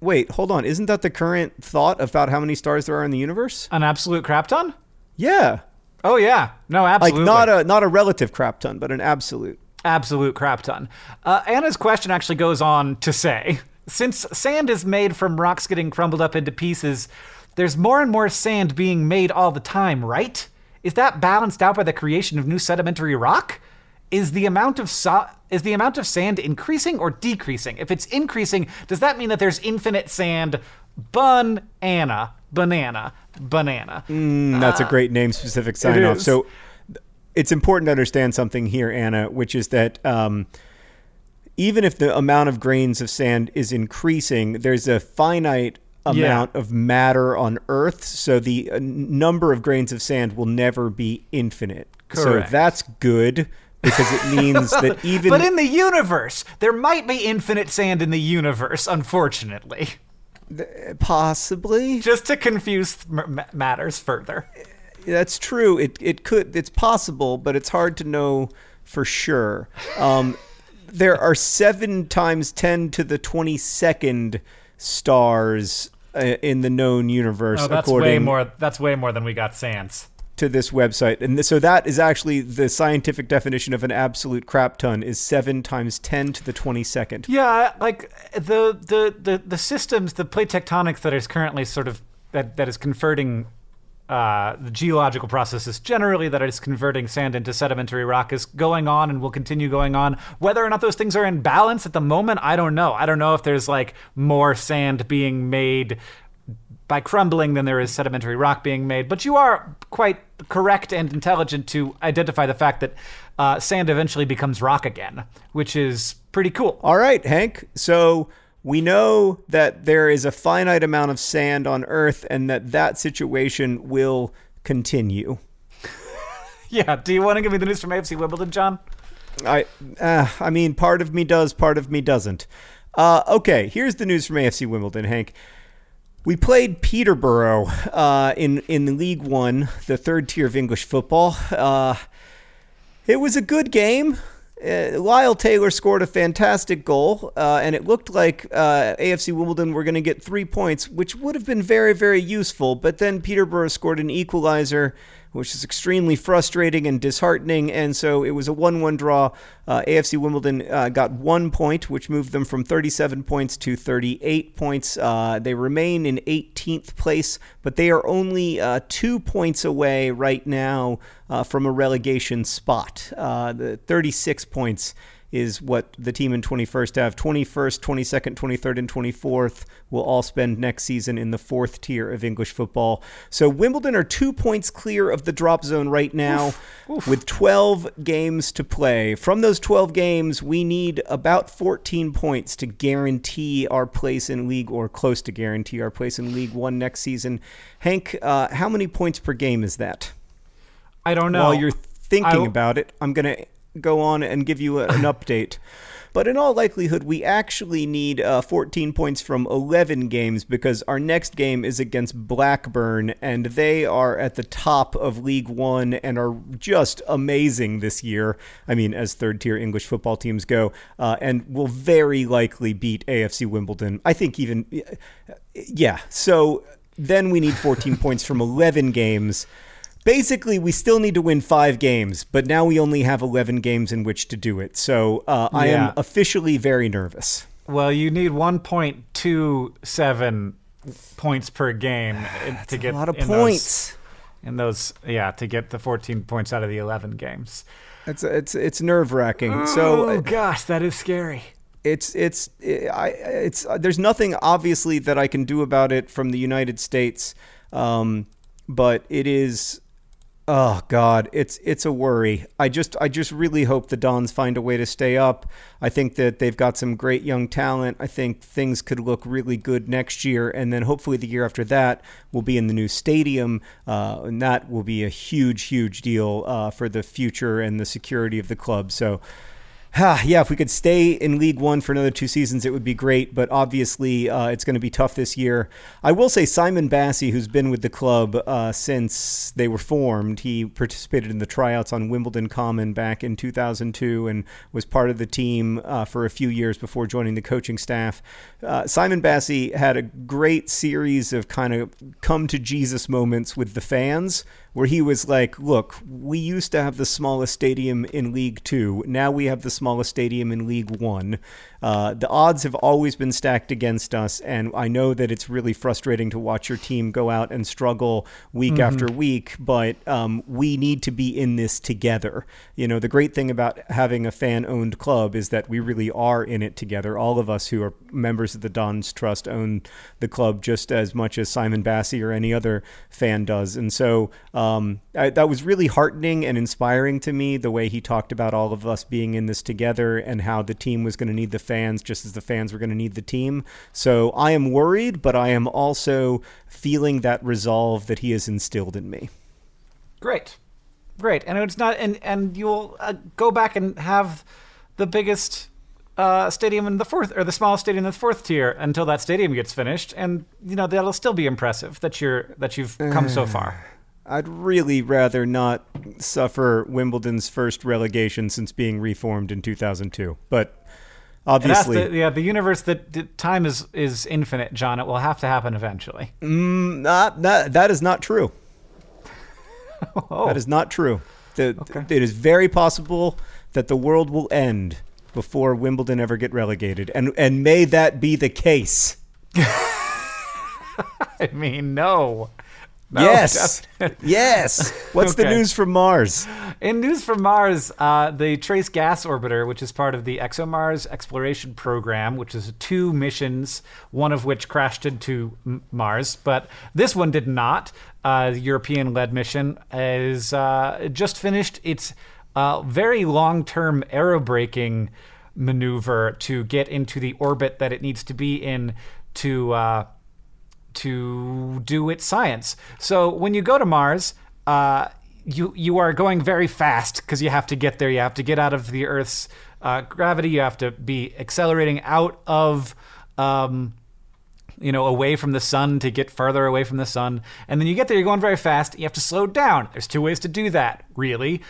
Wait, hold on. Isn't that the current thought about how many stars there are in the universe? an absolute crap ton? Yeah. Oh yeah, no, absolutely. Like not a not a relative crap ton, but an absolute. absolute crap ton. Uh, Anna's question actually goes on to say since sand is made from rocks getting crumbled up into pieces, there's more and more sand being made all the time, right? Is that balanced out by the creation of new sedimentary rock? Is the amount of so- is the amount of sand increasing or decreasing? If it's increasing, does that mean that there's infinite sand? Banana, banana, banana. Mm, that's a great name specific sign off. Ah. So it's important to understand something here, Anna, which is that um, even if the amount of grains of sand is increasing, there's a finite amount of matter on Earth. So the uh, number of grains of sand will never be infinite. Correct. So that's good because it means that even But in the universe, there might be infinite sand in the universe, unfortunately. possibly Just to confuse m- matters further. That's true. It it could. It's possible, but it's hard to know for sure. Um, there are seven times ten to the twenty second stars uh, in the known universe, Oh, that's way more. That's way more than we got sands. to this website. And th- so that is actually the scientific definition of an absolute crap ton is seven times ten to the twenty second. Yeah, like the the the, the systems, the plate tectonics that is currently sort of that that is converting. Uh, the geological processes generally that is converting sand into sedimentary rock is going on and will continue going on. Whether or not those things are in balance at the moment, I don't know. I don't know if there's like more sand being made by crumbling than there is sedimentary rock being made. But you are quite correct and intelligent to identify the fact that uh, sand eventually becomes rock again, which is pretty cool. All right, Hank. So we know that there is a finite amount of sand on Earth, and that that situation will continue. Yeah. Do you want to give me the news from AFC Wimbledon, John? I, uh, I mean, part of me does, part of me doesn't. Uh, okay, here's the news from AFC Wimbledon, Hank. We played Peterborough uh, in in League One, the third tier of English football. Uh, it was a good game. Uh, Lyle Taylor scored a fantastic goal, uh, and it looked like uh, AFC Wimbledon were going to get three points, which would have been very, very useful. But then Peterborough scored an equalizer, which is extremely frustrating and disheartening. And so it was a 1 1 draw. Uh, AFC Wimbledon uh, got one point, which moved them from 37 points to 38 points. Uh, they remain in 18th place, but they are only uh, two points away right now uh, from a relegation spot. Uh, the 36 points is what the team in 21st have. 21st, 22nd, 23rd, and 24th will all spend next season in the fourth tier of English football. So Wimbledon are two points clear of the drop zone right now with 12 games to play. From those 12 games, we need about 14 points to guarantee our place in league or close to guarantee our place in League One next season. Hank, uh, how many points per game is that? I don't know. While you're thinking I- about it, I'm going to go on and give you an update. but in all likelihood, we actually need uh, 14 points from 11 games because our next game is against Blackburn, and they are at the top of League One and are just amazing this year. I mean, as third tier English football teams go, uh, and will very likely beat AFC Wimbledon. I think even, yeah. So then we need 14 points from 11 games basically we still need to win five games but now we only have 11 games in which to do it so uh, i Yeah. am officially very nervous Well, you need 1.27 points per game to get a lot of in points Those, in those, yeah, to get the 14 points out of the 11 games. it's it's it's nerve-wracking so oh uh, gosh, that is scary. it's it's I it's there's nothing obviously that I can do about it from the United States, um, but it is. Oh God, it's it's a worry. I just I just really hope the Dons find a way to stay up. I think that they've got some great young talent. I think things could look really good next year, and then hopefully the year after that will be in the new stadium, uh, and that will be a huge huge deal uh, for the future and the security of the club. So. Ah, yeah, if we could stay in League One for another two seasons, it would be great. But obviously, uh, it's going to be tough this year. I will say Simon Bassey, who's been with the club uh, since they were formed, he participated in the tryouts on Wimbledon Common back in 2002 and was part of the team uh, for a few years before joining the coaching staff. Uh, Simon Bassey had a great series of kind of come to Jesus moments with the fans where he was like, "Look, we used to have the smallest stadium in League Two. Now we have the smallest stadium in League One. Uh, the odds have always been stacked against us, and I know that it's really frustrating to watch your team go out and struggle week after week. But um, we need to be in this together. You know, the great thing about having a fan-owned club is that we really are in it together. All of us who are members of the Dons Trust own the club just as much as Simon Bassey or any other fan does, and so." Um, I, that was really heartening and inspiring to me the way he talked about all of us being in this together and how the team was going to need the fans just as the fans were going to need the team. So I am worried, but I am also feeling that resolve that he has instilled in me. Great, great, and it's not, and and you'll uh, go back and have the biggest uh, stadium in the fourth, or the smallest stadium in the fourth tier until that stadium gets finished, and you know that'll still be impressive that you're that you've come so far. I'd really rather not suffer Wimbledon's first relegation since being reformed in 2002, but obviously, to, yeah, the universe that time is is infinite, John. It will have to happen eventually. Mm, not, not, that is not true. Oh, That is not true. The, It is very possible that the world will end before Wimbledon ever get relegated, and and may that be the case. I mean, no. No, yes, yes. What's the news from Mars? In news from Mars, uh, the Trace Gas Orbiter, which is part of the ExoMars Exploration Program, which is two missions, one of which crashed into M- Mars, but this one did not. Uh, the European-led mission is uh, just finished its uh, very long-term aerobraking maneuver to get into the orbit that it needs to be in to. To do its science. So when you go to Mars, uh, you you are going very fast because you have to get there. You have to get out of the Earth's uh, gravity. You have to be accelerating out of. Um, you know, away from the sun to get further away from the sun. And then you get there, you're going very fast. You have to slow down. There's two ways to do that, really.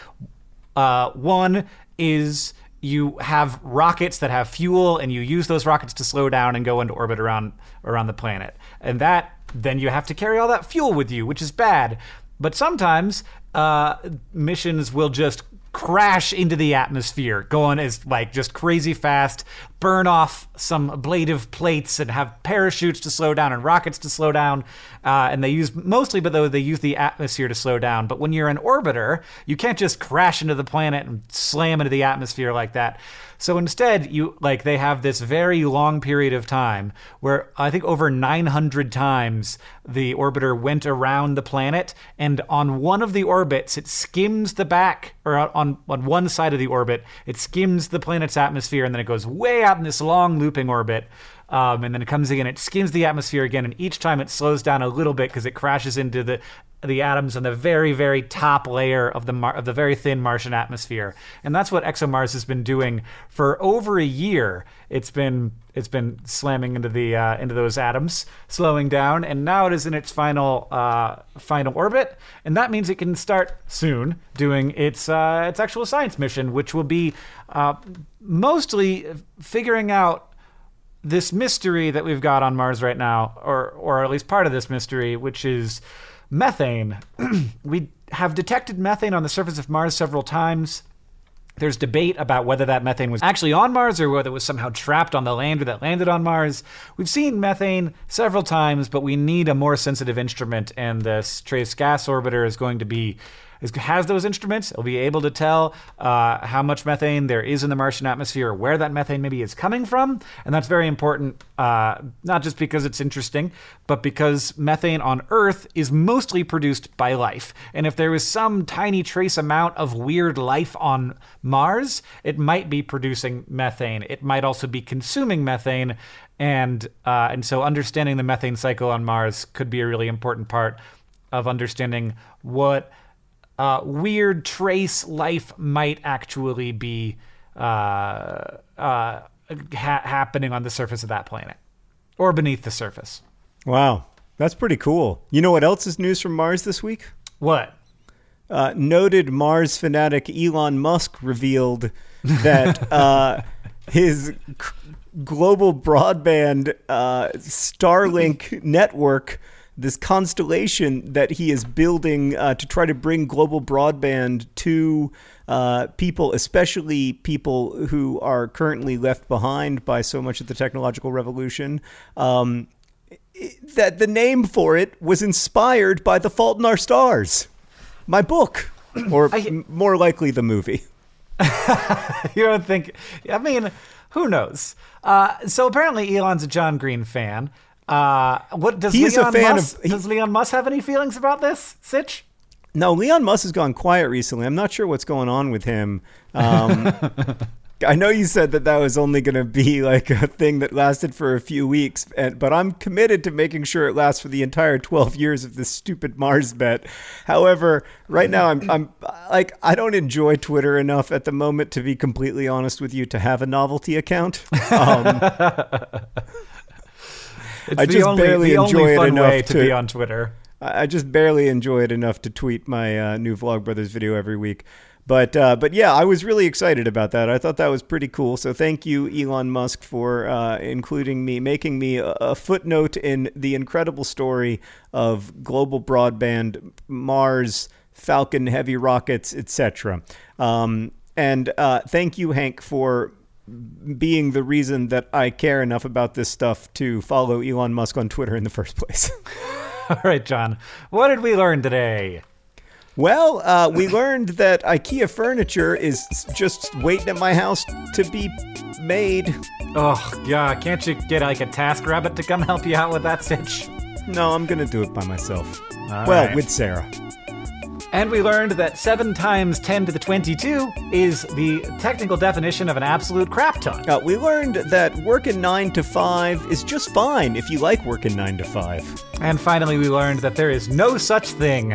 Uh, one is you have rockets that have fuel, and you use those rockets to slow down and go into orbit around around the planet. And that then you have to carry all that fuel with you, which is bad. But sometimes uh, missions will just crash into the atmosphere, going as like just crazy fast, burn off some ablative plates, and have parachutes to slow down and rockets to slow down. Uh, and they use mostly, but though they use the atmosphere to slow down. But when you're an orbiter, you can't just crash into the planet and slam into the atmosphere like that. So instead, you like they have this very long period of time where I think over 900 times the orbiter went around the planet, and on one of the orbits, it skims the back, or on on one side of the orbit, it skims the planet's atmosphere, and then it goes way out in this long looping orbit. Um, and then it comes again, it skims the atmosphere again, and each time it slows down a little bit because it crashes into the the atoms on the very, very top layer of the Mar- of the very thin Martian atmosphere, and that's what ExoMars has been doing for over a year. It's been it's been slamming into the uh, into those atoms, slowing down, and now it is in its final uh, final orbit, and that means it can start soon doing its uh, its actual science mission, which will be uh, mostly figuring out this mystery that we've got on Mars right now, or or at least part of this mystery, which is methane. we have detected methane on the surface of Mars several times. There's debate about whether that methane was actually on Mars or whether it was somehow trapped on the lander that landed on Mars. We've seen methane several times, but we need a more sensitive instrument, and this Trace Gas Orbiter is going to be is, has those instruments. It'll be able to tell uh, how much methane there is in the Martian atmosphere, where that methane maybe is coming from, and that's very important. Uh, not just because it's interesting, but because methane on Earth is mostly produced by life. And if there is some tiny trace amount of weird life on Mars, it might be producing methane. It might also be consuming methane. And uh, and so understanding the methane cycle on Mars could be a really important part of understanding what uh, weird trace life might actually be uh, uh, ha- happening on the surface of that planet or beneath the surface. Wow, that's pretty cool. You know what else is news from Mars this week? What? Uh, noted Mars fanatic Elon Musk revealed that uh, his c- global broadband uh, Starlink network, this constellation that he is building uh, to try to bring global broadband to uh, people, especially people who are currently left behind by so much of the technological revolution. Um, that the name for it was inspired by The Fault in Our Stars, my book, or I- m- more likely the movie. you don't think? I mean, who knows? Uh, so apparently, Elon's a John Green fan. Uh, what does is a Leon fan Musk, of- he- does Leon Musk have any feelings about this, Sitch? No, Leon Musk has gone quiet recently. I'm not sure what's going on with him. Um, I know you said that that was only going to be like a thing that lasted for a few weeks, and, but I'm committed to making sure it lasts for the entire 12 years of this stupid Mars bet. However, right now I'm, I'm like I don't enjoy Twitter enough at the moment to be completely honest with you to have a novelty account. Um, It's I just only, barely enjoy it enough way to, to- be on Twitter. I I just barely enjoy it enough to tweet my uh, new Vlogbrothers video every week. But uh, but yeah, I was really excited about that. I thought that was pretty cool. So thank you, Elon Musk, for uh, including me, making me a, a footnote in the incredible story of global broadband, Mars, Falcon heavy rockets, etc. Um, and uh, thank you, Hank, for being the reason that I care enough about this stuff to follow Elon Musk on Twitter in the first place. All right, John. What did we learn today? Well, uh, we learned that IKEA furniture is just waiting at my house to be made. Oh, yeah. Can't you get like a TaskRabbit to come help you out with that, Sitch? No, I'm gonna do it by myself. All well, right. with Sarah. And we learned that 7 times 10 to the 22 is the technical definition of an absolute crap ton. Uh, we learned that working nine to five is just fine if you like working nine to five, And finally, we learned that there is no such thing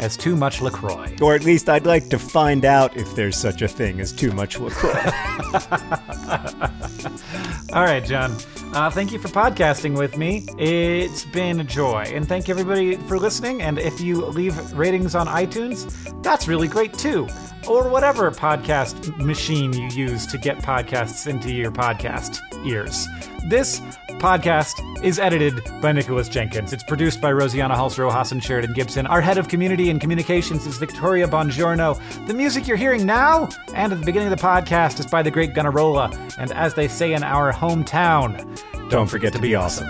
as too much LaCroix. or at least I'd like to find out if there's such a thing as too much LaCroix. All right, John. Uh, thank you for podcasting with me. It's been a joy. And thank you, everybody, for listening. And if you leave ratings on iTunes, that's really great too. Or whatever podcast machine you use to get podcasts into your podcast ears. This podcast is edited by Nicholas Jenkins. It's produced by Rosianna Halls Rojas and Sheridan Gibson. Our head of community and communications is Victoria Bongiorno. The music you're hearing now and at the beginning of the podcast is by the great Gunnarolla. And as they say in our hometown, Don't forget to be awesome.